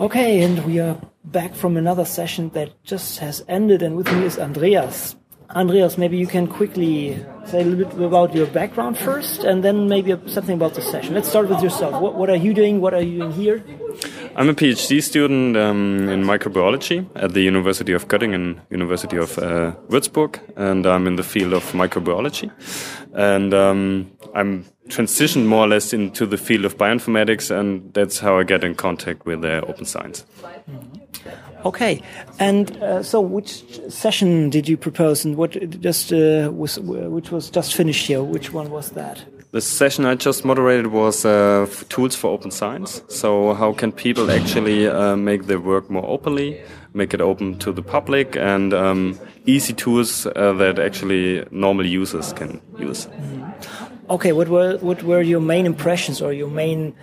Okay, and we are back from another session that just has ended, and with me is Andreas. Andreas, maybe you can quickly say a little bit about your background first, and then maybe something about the session. Let's start with yourself. What, what are you doing? What are you doing here? I'm a PhD student um, in microbiology at the University of Göttingen, University of uh, Würzburg, and I'm in the field of microbiology. And um, I'm transitioned more or less into the field of bioinformatics, and that's how I get in contact with uh, open science. Okay, and uh, so which session did you propose, and what just uh, was which was just finished here? Which one was that? The session I just moderated was uh, tools for open science. So how can people actually uh, make their work more openly, make it open to the public, and um, easy tools uh, that actually normal users can use. Mm -hmm. Okay, what were what were your main impressions or your main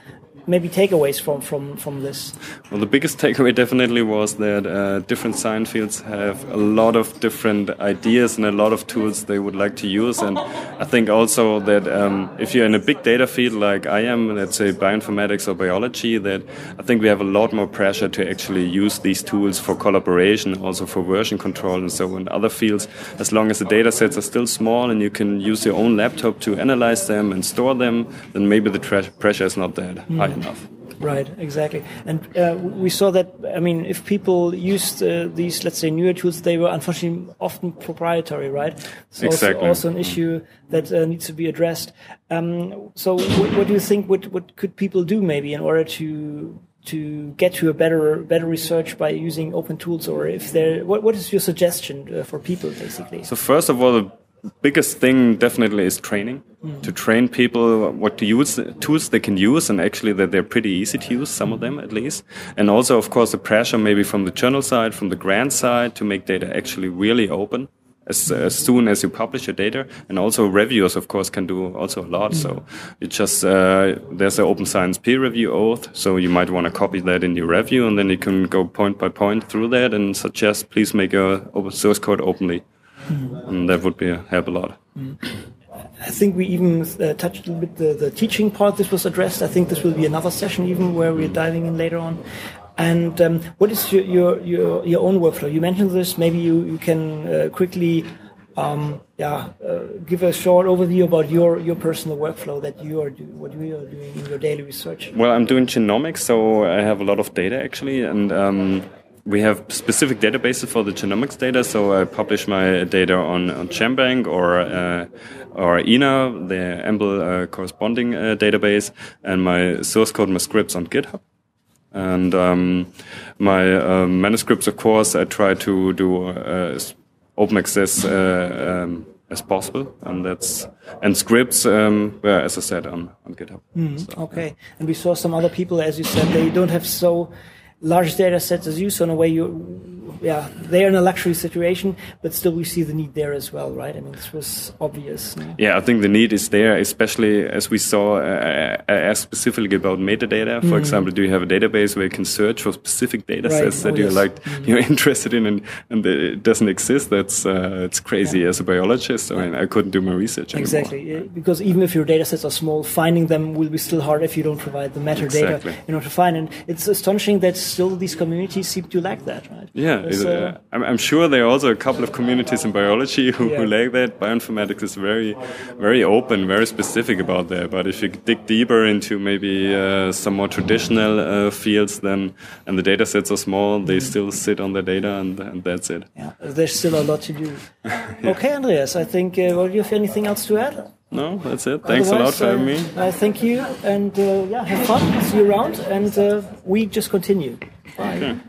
maybe takeaways from from from this? Well, the biggest takeaway definitely was that uh, different science fields have a lot of different ideas and a lot of tools they would like to use, and I think also that um, if you're in a big data field like I am, let's say bioinformatics or biology, that I think we have a lot more pressure to actually use these tools for collaboration, also for version control and so in other fields. As long as the data sets are still small and you can use your own laptop to analyze them and store them, then maybe the pressure is not that mm. high enough. Right, exactly. And uh, we saw that, I mean, if people used uh, these, let's say, newer tools, they were unfortunately often proprietary, right? So exactly. also, also an issue that uh, needs to be addressed. Um, so what, what, do you think, what, what could people do maybe in order to to get to a better better research by using open tools or if there what, what is your suggestion uh, for people basically so first of all the biggest thing definitely is training. Mm. to train people what to use tools they can use and actually that they're pretty easy to use some of them at least. And also of course the pressure maybe from the journal side from the grant side to make data actually really open as, as soon as you publish your data. And also reviewers of course can do also a lot. Mm. so it just uh, there's an open science peer review oath. So you might want to copy that in your review and then you can go point by point through that and suggest please make your open source code openly Mm. And that would be help a lot. Mm. I think we even uh, touched a little bit the, the teaching part. This was addressed. I think this will be another session even where we're diving in later on. And um, what is your, your, your your own workflow? You mentioned this. Maybe you you can uh, quickly, um, yeah, uh, give a short overview about your your personal workflow that you are do, what you are doing in your daily research. Well, I'm doing genomics, so I have a lot of data actually, and um, we have specific databases for the genomics data. So I publish my data on, on GenBank or uh, or ENA, the EMBL uh, corresponding uh, database, and my source code, my scripts on GitHub. And um, my uh, manuscripts, of course, I try to do uh, open access uh, um, as possible, and that's and scripts, um, well, as I said, on on GitHub. Mm, so, okay, yeah. and we saw some other people, as you said, they don't have so large data sets as you. So in a way, you, yeah, they're in a luxury situation, but still we see the need there as well, right? I mean, this was obvious. No? Yeah, I think the need is there, especially as we saw, uh, uh asked specifically about metadata. For mm. example, do you have a database where you can search for specific data right. sets that oh, you're yes. like mm. you're interested in, and, and it doesn't exist? That's uh, it's crazy yeah. as a biologist. I mean, I couldn't do my research anymore. Exactly, because even if your data sets are small, finding them will be still hard if you don't provide the metadata exactly. in order to find. And it's astonishing that still these communities seem to lack that, right? Yeah, uh, I'm, I'm, sure there are also a couple of communities in biology who, yeah. who lack that. Bioinformatics is very, very open, very specific about that. But if you dig deeper into maybe uh, some more traditional uh, fields, then and the data sets are small, they mm. still sit on the data, and, and, that's it. Yeah, there's still a lot to do. yeah. Okay, Andreas, I think. Uh, well, do you have anything else to add? No, that's it. Thanks Otherwise, a lot for having me. Uh, thank you, and uh, yeah, have fun. See you around, and uh, we just continue. Bye. Okay.